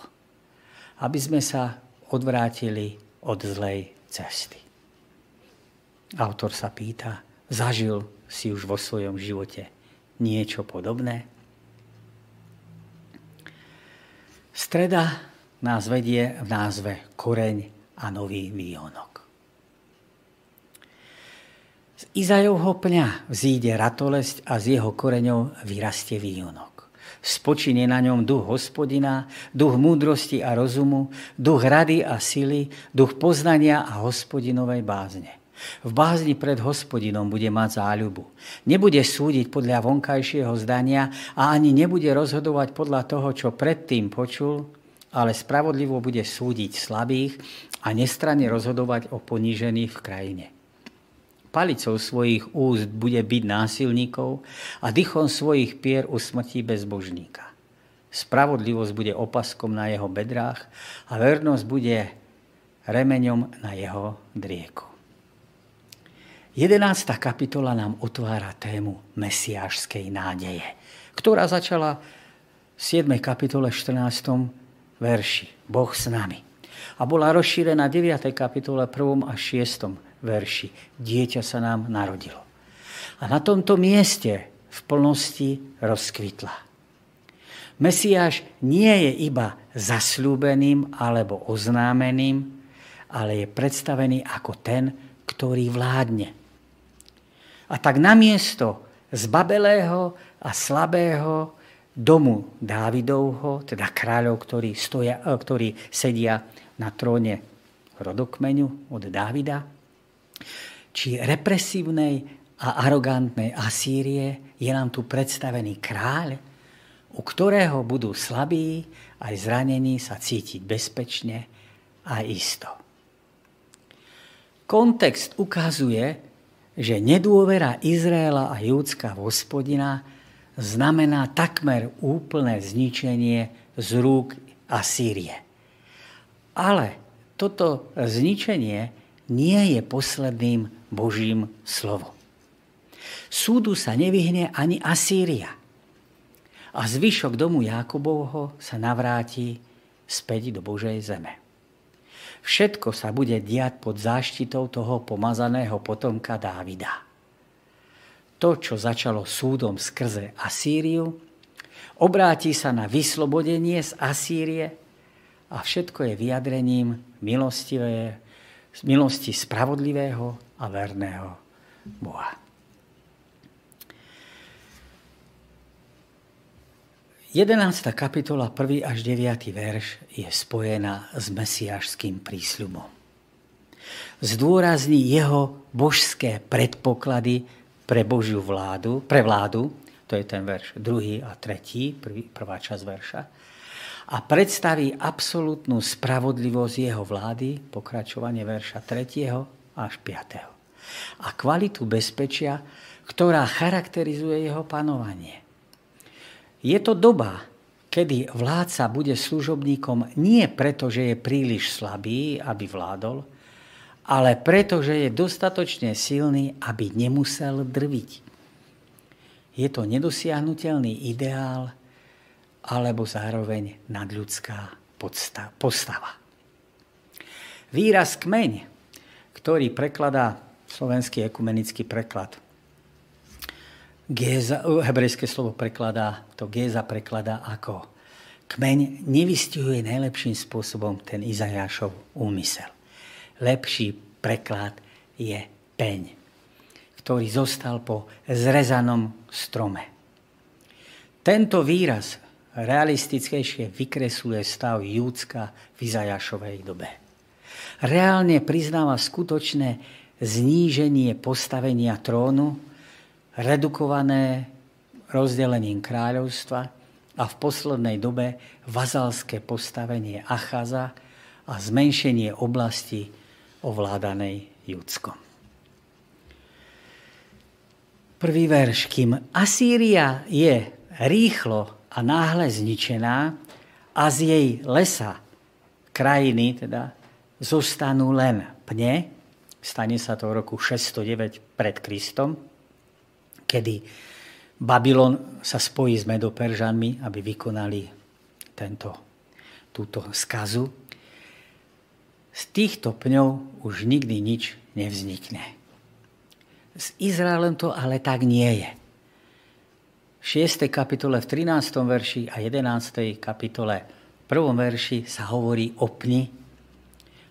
Aby sme sa odvrátili od zlej cesty. Autor sa pýta, zažil si už vo svojom živote niečo podobné? Streda nás vedie v názve Koreň a nový výonok. Z Izajovho pňa vzíde ratolesť a z jeho koreňov vyrastie výjonok. Spočine na ňom duch hospodina, duch múdrosti a rozumu, duch rady a sily, duch poznania a hospodinovej bázne. V bázni pred hospodinom bude mať záľubu. Nebude súdiť podľa vonkajšieho zdania a ani nebude rozhodovať podľa toho, čo predtým počul, ale spravodlivo bude súdiť slabých a nestranne rozhodovať o ponížených v krajine. Palicou svojich úst bude byť násilníkov a dychom svojich pier usmrtí bezbožníka. Spravodlivosť bude opaskom na jeho bedrách a vernosť bude remeňom na jeho drieku. 11. kapitola nám otvára tému mesiášskej nádeje, ktorá začala v 7. kapitole 14. verši. Boh s nami. A bola rozšírená 9. kapitole 1. a 6. verši. Dieťa sa nám narodilo. A na tomto mieste v plnosti rozkvitla. Mesiáš nie je iba zasľúbeným alebo oznámeným, ale je predstavený ako ten, ktorý vládne a tak namiesto zbabelého a slabého domu Dávidovho, teda kráľov, ktorí, stoja, e, ktorí sedia na tróne rodokmeňu od Dávida, či represívnej a arogantnej Asýrie je nám tu predstavený kráľ, u ktorého budú slabí aj zranení sa cítiť bezpečne a isto. Kontext ukazuje, že nedôvera Izraela a Júdska hospodina znamená takmer úplné zničenie z rúk Asýrie. Ale toto zničenie nie je posledným Božím slovom. Súdu sa nevyhne ani Asýria. A zvyšok domu Jakobovho sa navráti späť do Božej zeme. Všetko sa bude diať pod záštitou toho pomazaného potomka Dávida. To, čo začalo súdom skrze Asýriu, obráti sa na vyslobodenie z Asýrie a všetko je vyjadrením milosti spravodlivého a verného Boha. 11. kapitola, 1. až 9. verš je spojená s mesiášským prísľubom. Zdôrazní jeho božské predpoklady pre Božiu vládu, pre vládu, to je ten verš 2. a 3., prvý, prvá časť verša, a predstaví absolútnu spravodlivosť jeho vlády, pokračovanie verša 3. až 5. A kvalitu bezpečia, ktorá charakterizuje jeho panovanie. Je to doba, kedy vládca bude služobníkom nie preto, že je príliš slabý, aby vládol, ale preto, že je dostatočne silný, aby nemusel drviť. Je to nedosiahnutelný ideál alebo zároveň nadľudská postava. Výraz kmeň, ktorý prekladá slovenský ekumenický preklad Géza, hebrejské slovo prekladá, to Géza prekladá ako kmeň nevystihuje najlepším spôsobom ten Izajášov úmysel. Lepší preklad je peň, ktorý zostal po zrezanom strome. Tento výraz realistickejšie vykresluje stav Júdska v Izajašovej dobe. Reálne priznáva skutočné zníženie postavenia trónu, redukované rozdelením kráľovstva a v poslednej dobe vazalské postavenie Achaza a zmenšenie oblasti ovládanej Judskom. Prvý verš. Kým Asýria je rýchlo a náhle zničená a z jej lesa krajiny teda zostanú len pne, stane sa to v roku 609 pred Kristom, kedy Babylon sa spojí s Medoperžanmi, aby vykonali tento, túto skazu. Z týchto pňov už nikdy nič nevznikne. S Izraelom to ale tak nie je. V 6. kapitole v 13. verši a 11. kapitole v 1. verši sa hovorí o pni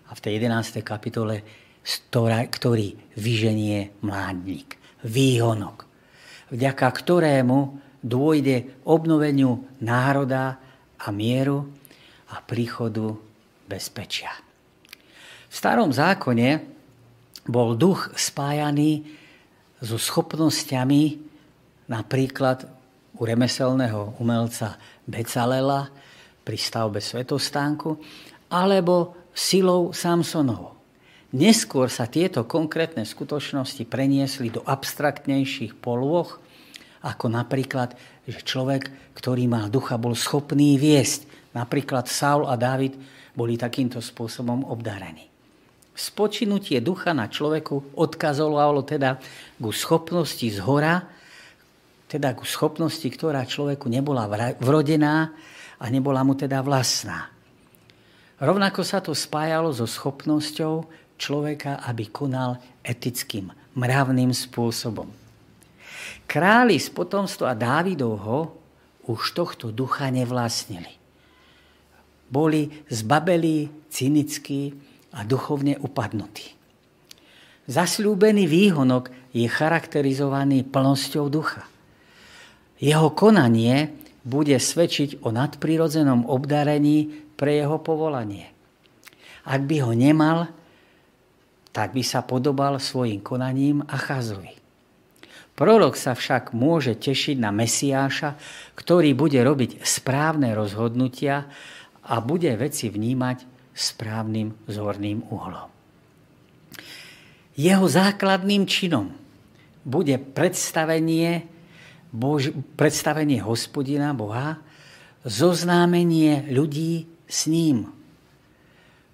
a v tej 11. kapitole, ktorý vyženie mládnik, výhonok vďaka ktorému dôjde obnoveniu národa a mieru a príchodu bezpečia. V starom zákone bol duch spájaný so schopnosťami napríklad u remeselného umelca Becalela pri stavbe svetostánku alebo silou Samsonovou. Neskôr sa tieto konkrétne skutočnosti preniesli do abstraktnejších polôch, ako napríklad, že človek, ktorý má ducha, bol schopný viesť. Napríklad Saul a David boli takýmto spôsobom obdarení. Spočinutie ducha na človeku odkazovalo teda ku schopnosti z hora, teda ku schopnosti, ktorá človeku nebola vrodená a nebola mu teda vlastná. Rovnako sa to spájalo so schopnosťou človeka, aby konal etickým, mravným spôsobom. Králi z potomstva Dávidovho už tohto ducha nevlastnili. Boli zbabelí, cynickí a duchovne upadnutí. Zasľúbený výhonok je charakterizovaný plnosťou ducha. Jeho konanie bude svedčiť o nadprirodzenom obdarení pre jeho povolanie. Ak by ho nemal, tak by sa podobal svojim konaním Achazovi. Prorok sa však môže tešiť na Mesiáša, ktorý bude robiť správne rozhodnutia a bude veci vnímať správnym zorným uhlom. Jeho základným činom bude predstavenie, Bož, predstavenie hospodina Boha, zoznámenie ľudí s ním.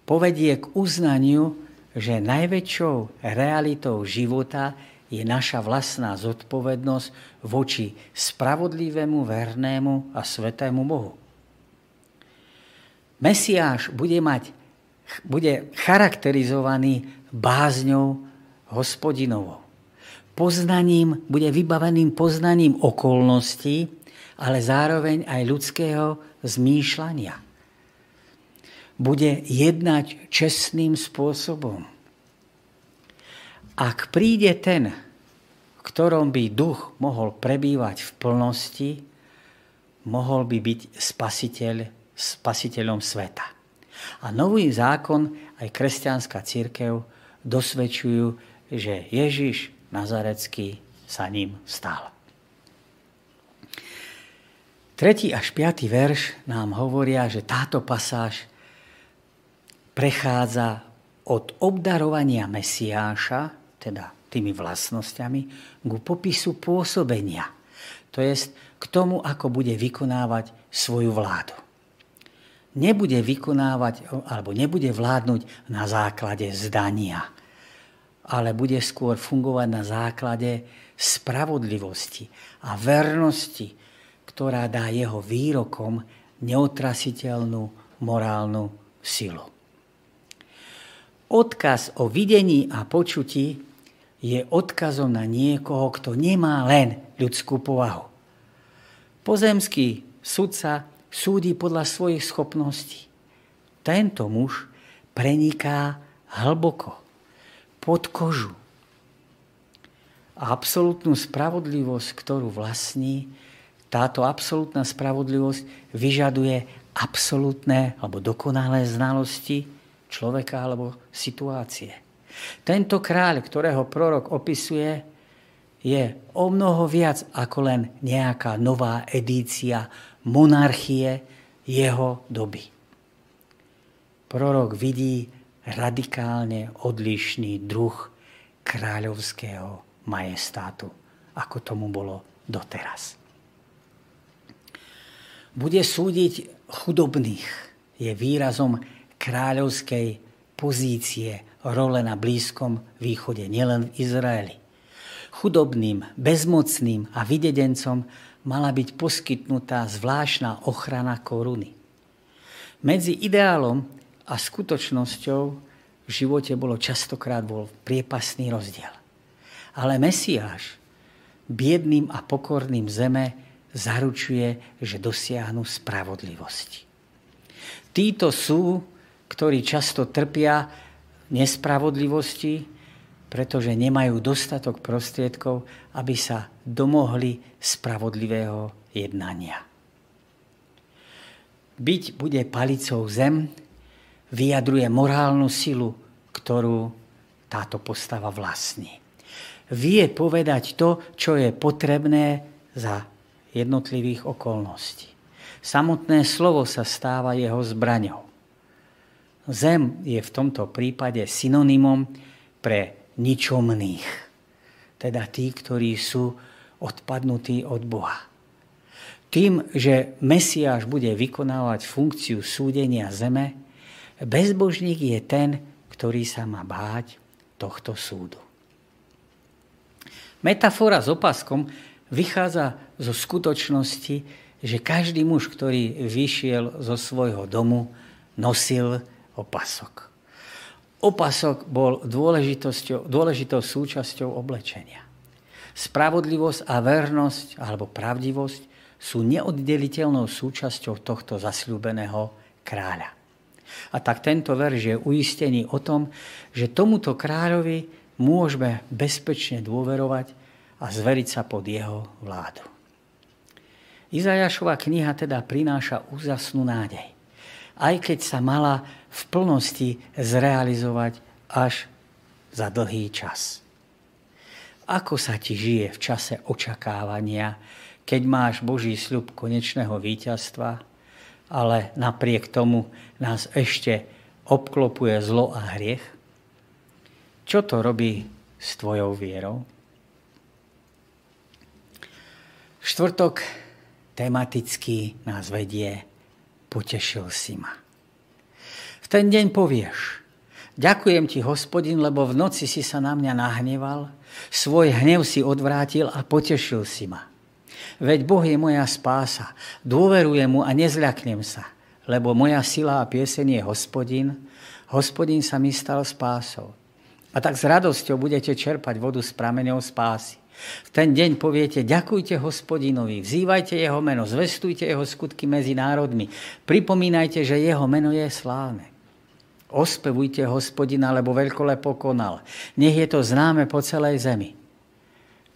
Povedie k uznaniu, že najväčšou realitou života je naša vlastná zodpovednosť voči spravodlivému, vernému a svetému Bohu. Mesiáš bude, mať, bude charakterizovaný bázňou hospodinovou. Poznaním, bude vybaveným poznaním okolností, ale zároveň aj ľudského zmýšľania bude jednať čestným spôsobom. Ak príde ten, v ktorom by duch mohol prebývať v plnosti, mohol by byť spasiteľ, spasiteľom sveta. A nový zákon, aj kresťanská církev, dosvedčujú, že Ježiš Nazarecký sa ním stal. Tretí až piatý verš nám hovoria, že táto pasáž prechádza od obdarovania Mesiáša, teda tými vlastnosťami, ku popisu pôsobenia. To je k tomu, ako bude vykonávať svoju vládu. Nebude vykonávať, alebo nebude vládnuť na základe zdania, ale bude skôr fungovať na základe spravodlivosti a vernosti, ktorá dá jeho výrokom neotrasiteľnú morálnu silu. Odkaz o videní a počutí je odkazom na niekoho, kto nemá len ľudskú povahu. Pozemský sudca súdi podľa svojich schopností. Tento muž preniká hlboko, pod kožu. A absolútnu spravodlivosť, ktorú vlastní, táto absolútna spravodlivosť vyžaduje absolútne alebo dokonalé znalosti, človeka alebo situácie. Tento kráľ, ktorého prorok opisuje, je o mnoho viac ako len nejaká nová edícia monarchie jeho doby. Prorok vidí radikálne odlišný druh kráľovského majestátu, ako tomu bolo doteraz. Bude súdiť chudobných, je výrazom kráľovskej pozície, role na Blízkom východe, nielen v Izraeli. Chudobným, bezmocným a videdencom mala byť poskytnutá zvláštna ochrana koruny. Medzi ideálom a skutočnosťou v živote bolo častokrát bol priepasný rozdiel. Ale Mesiáš biedným a pokorným zeme zaručuje, že dosiahnu spravodlivosť. Títo sú ktorí často trpia nespravodlivosti, pretože nemajú dostatok prostriedkov, aby sa domohli spravodlivého jednania. Byť bude palicou zem, vyjadruje morálnu silu, ktorú táto postava vlastní. Vie povedať to, čo je potrebné za jednotlivých okolností. Samotné slovo sa stáva jeho zbraňou Zem je v tomto prípade synonymom pre ničomných. Teda tí, ktorí sú odpadnutí od Boha. Tým, že Mesiáš bude vykonávať funkciu súdenia zeme, bezbožník je ten, ktorý sa má báť tohto súdu. Metafora s opaskom vychádza zo skutočnosti, že každý muž, ktorý vyšiel zo svojho domu, nosil opasok. Opasok bol dôležitou súčasťou oblečenia. Spravodlivosť a vernosť alebo pravdivosť sú neoddeliteľnou súčasťou tohto zasľúbeného kráľa. A tak tento verš je uistený o tom, že tomuto kráľovi môžeme bezpečne dôverovať a zveriť sa pod jeho vládu. Izajašova kniha teda prináša úzasnú nádej. Aj keď sa mala v plnosti zrealizovať až za dlhý čas. Ako sa ti žije v čase očakávania, keď máš Boží sľub konečného víťazstva, ale napriek tomu nás ešte obklopuje zlo a hriech? Čo to robí s tvojou vierou? Štvrtok tematicky nás vedie Potešil si ma. V ten deň povieš, ďakujem ti, hospodin, lebo v noci si sa na mňa nahneval, svoj hnev si odvrátil a potešil si ma. Veď Boh je moja spása. Dôverujem mu a nezľaknem sa, lebo moja sila a pieseň je hospodin. Hospodin sa mi stal spásou. A tak s radosťou budete čerpať vodu s prameňou spásy. V ten deň poviete, ďakujte hospodinovi, vzývajte jeho meno, zvestujte jeho skutky medzi národmi. Pripomínajte, že jeho meno je slávne. Ospevujte hospodina, lebo veľkolepo konal. Nech je to známe po celej zemi.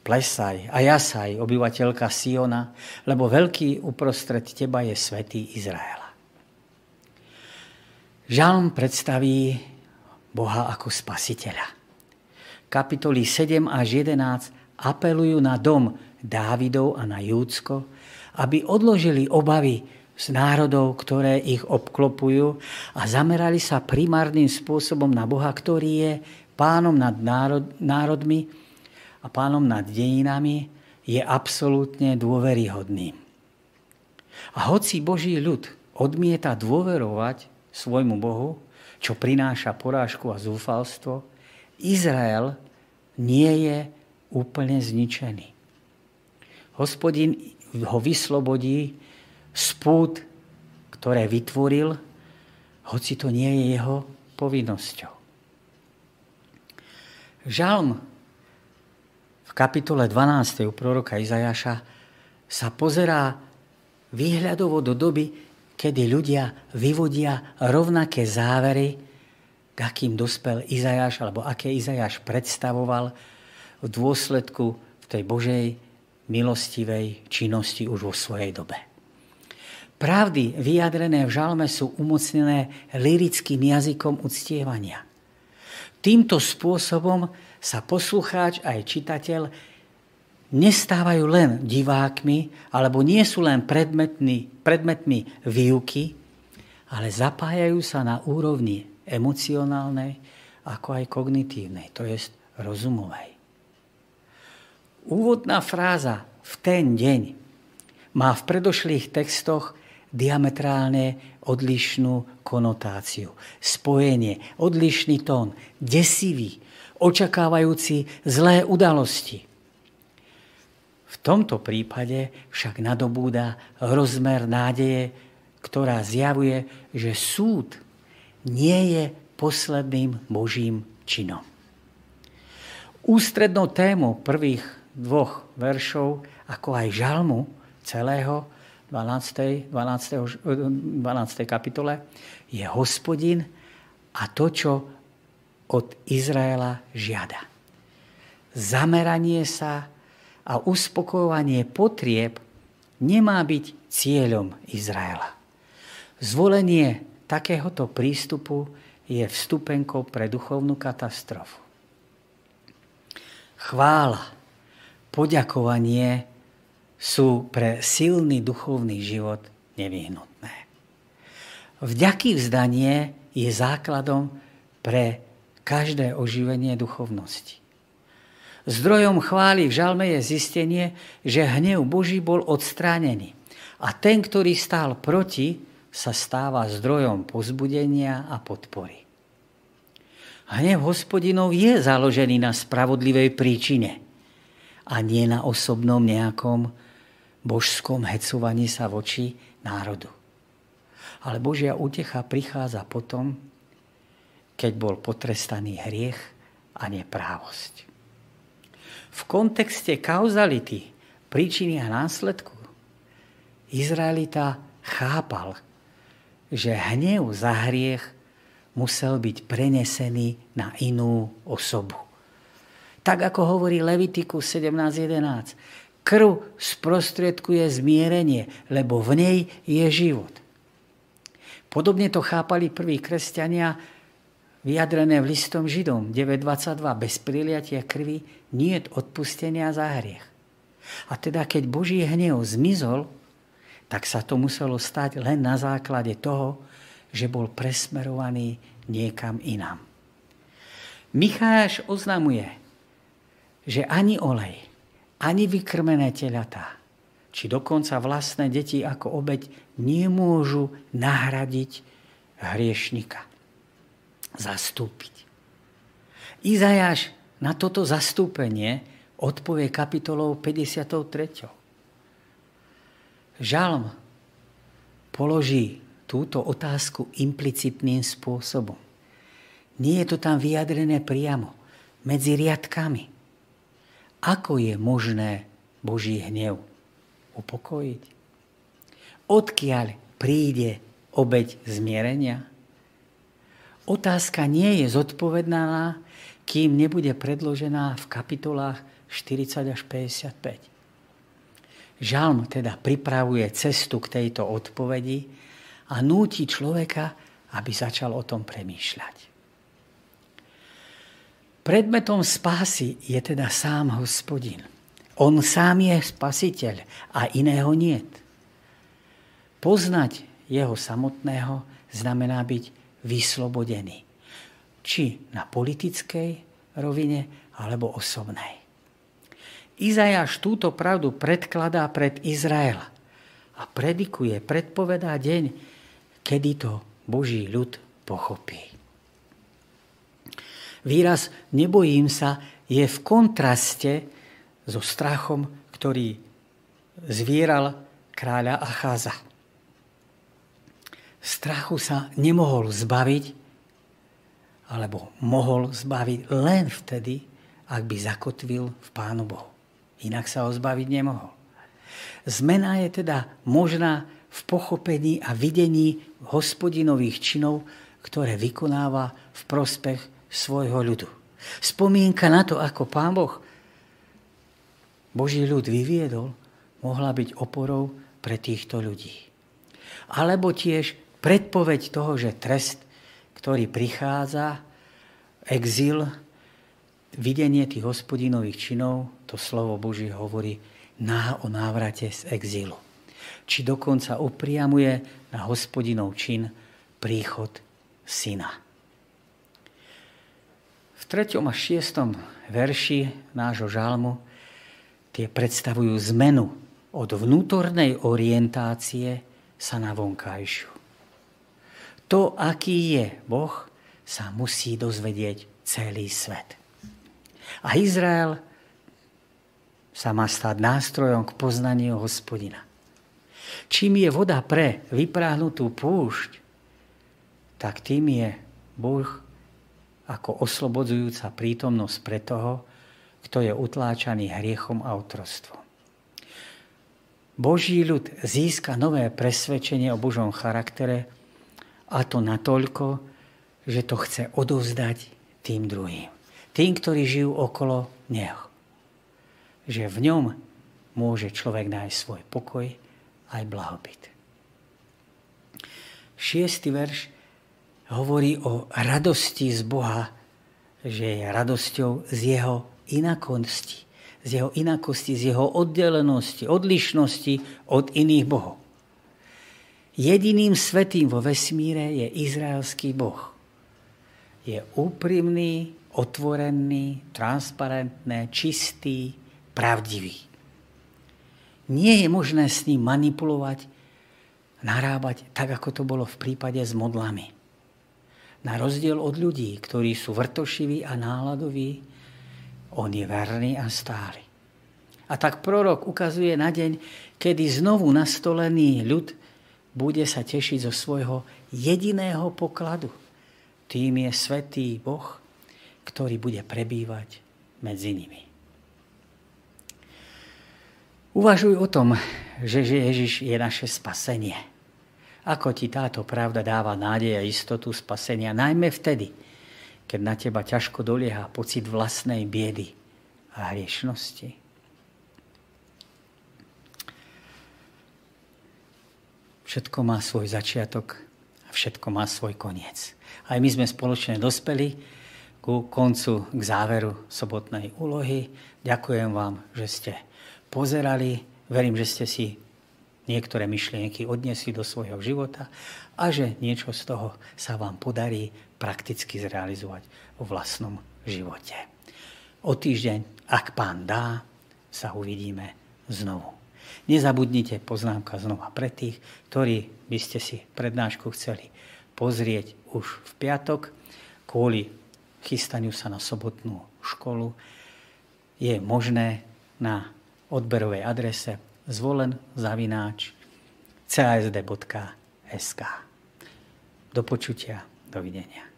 Plesaj a jasaj, obyvateľka Siona, lebo veľký uprostred teba je svätý Izraela. Žalm predstaví Boha ako spasiteľa. Kapitoly 7 až 11 apelujú na dom Dávidov a na Júdsko, aby odložili obavy z národov, ktoré ich obklopujú a zamerali sa primárnym spôsobom na Boha, ktorý je pánom nad národ, národmi, a pánom nad dejinami je absolútne dôveryhodný. A hoci Boží ľud odmieta dôverovať svojmu Bohu, čo prináša porážku a zúfalstvo, Izrael nie je úplne zničený. Hospodin ho vyslobodí z pút, ktoré vytvoril, hoci to nie je jeho povinnosťou. Žalm kapitole 12. u proroka Izajaša sa pozerá výhľadovo do doby, kedy ľudia vyvodia rovnaké závery, k akým dospel Izajaš, alebo aké Izajaš predstavoval v dôsledku v tej Božej milostivej činnosti už vo svojej dobe. Pravdy vyjadrené v žalme sú umocnené lirickým jazykom uctievania. Týmto spôsobom sa poslucháč aj čitateľ nestávajú len divákmi, alebo nie sú len predmetmi, predmetmi výuky, ale zapájajú sa na úrovni emocionálnej, ako aj kognitívnej, to je rozumovej. Úvodná fráza v ten deň má v predošlých textoch diametrálne odlišnú konotáciu, spojenie, odlišný tón, desivý, očakávajúci zlé udalosti. V tomto prípade však nadobúda rozmer nádeje, ktorá zjavuje, že súd nie je posledným Božím činom. Ústrednou témou prvých dvoch veršov, ako aj žalmu celého 12. 12. 12. kapitole, je hospodin a to, čo od Izraela žiada. Zameranie sa a uspokojovanie potrieb nemá byť cieľom Izraela. Zvolenie takéhoto prístupu je vstupenkou pre duchovnú katastrofu. Chvála, poďakovanie sú pre silný duchovný život nevyhnutné. vďaky vzdanie je základom pre každé oživenie duchovnosti. Zdrojom chvály v žalme je zistenie, že hnev Boží bol odstránený. A ten, ktorý stál proti, sa stáva zdrojom pozbudenia a podpory. Hnev hospodinov je založený na spravodlivej príčine a nie na osobnom nejakom božskom hecovaní sa voči národu. Ale Božia útecha prichádza potom, keď bol potrestaný hriech a neprávosť. V kontexte kauzality, príčiny a následku, Izraelita chápal, že hnev za hriech musel byť prenesený na inú osobu. Tak ako hovorí Levitikus 17.11. Krv sprostredkuje zmierenie, lebo v nej je život. Podobne to chápali prví kresťania vyjadrené v listom Židom 9.22. Bez priliatia krvi nie je odpustenia za hriech. A teda keď Boží hnev zmizol, tak sa to muselo stať len na základe toho, že bol presmerovaný niekam inám. Micháš oznamuje, že ani olej, ani vykrmené teľatá, či dokonca vlastné deti ako obeď nemôžu nahradiť hriešnika zastúpiť. Izajáš na toto zastúpenie odpovie kapitolou 53. Žalm položí túto otázku implicitným spôsobom. Nie je to tam vyjadrené priamo, medzi riadkami. Ako je možné Boží hnev upokojiť? Odkiaľ príde obeď zmierenia? Otázka nie je zodpovedná, kým nebude predložená v kapitolách 40 až 55. Žalm teda pripravuje cestu k tejto odpovedi a núti človeka, aby začal o tom premýšľať. Predmetom spásy je teda sám hospodin. On sám je spasiteľ a iného niet. Poznať jeho samotného znamená byť vyslobodený. Či na politickej rovine, alebo osobnej. Izajáš túto pravdu predkladá pred Izrael a predikuje, predpovedá deň, kedy to Boží ľud pochopí. Výraz nebojím sa je v kontraste so strachom, ktorý zvieral kráľa Acháza strachu sa nemohol zbaviť, alebo mohol zbaviť len vtedy, ak by zakotvil v Pánu Bohu. Inak sa ho zbaviť nemohol. Zmena je teda možná v pochopení a videní hospodinových činov, ktoré vykonáva v prospech svojho ľudu. Spomienka na to, ako Pán Boh Boží ľud vyviedol, mohla byť oporou pre týchto ľudí. Alebo tiež predpoveď toho, že trest, ktorý prichádza, exil, videnie tých hospodinových činov, to slovo Boží hovorí na, o návrate z exilu. Či dokonca upriamuje na hospodinov čin príchod syna. V 3. a 6. verši nášho žalmu tie predstavujú zmenu od vnútornej orientácie sa na vonkajšiu. To, aký je Boh, sa musí dozvedieť celý svet. A Izrael sa má stať nástrojom k poznaniu hospodina. Čím je voda pre vypráhnutú púšť, tak tým je Boh ako oslobodzujúca prítomnosť pre toho, kto je utláčaný hriechom a otrostvom. Boží ľud získa nové presvedčenie o Božom charaktere a to natoľko, že to chce odovzdať tým druhým. Tým, ktorí žijú okolo neho. Že v ňom môže človek nájsť svoj pokoj aj blahobyt. Šiestý verš hovorí o radosti z Boha, že je radosťou z jeho inakosti, z jeho inakosti, z jeho oddelenosti, odlišnosti od iných bohov. Jediným svetým vo vesmíre je izraelský Boh. Je úprimný, otvorený, transparentný, čistý, pravdivý. Nie je možné s ním manipulovať, narábať tak, ako to bolo v prípade s modlami. Na rozdiel od ľudí, ktorí sú vrtošiví a náladoví, on je verný a stály. A tak prorok ukazuje na deň, kedy znovu nastolený ľud bude sa tešiť zo svojho jediného pokladu. Tým je svetý Boh, ktorý bude prebývať medzi nimi. Uvažuj o tom, že Ježiš je naše spasenie. Ako ti táto pravda dáva nádej a istotu spasenia, najmä vtedy, keď na teba ťažko dolieha pocit vlastnej biedy a hriešnosti. Všetko má svoj začiatok a všetko má svoj koniec. Aj my sme spoločne dospeli ku koncu, k záveru sobotnej úlohy. Ďakujem vám, že ste pozerali. Verím, že ste si niektoré myšlienky odniesli do svojho života a že niečo z toho sa vám podarí prakticky zrealizovať vo vlastnom živote. O týždeň, ak pán dá, sa uvidíme znovu. Nezabudnite poznámka znova pre tých, ktorí by ste si prednášku chceli pozrieť už v piatok kvôli chystaniu sa na sobotnú školu. Je možné na odberovej adrese zvolen zavináč casd.sk. Do počutia, dovidenia.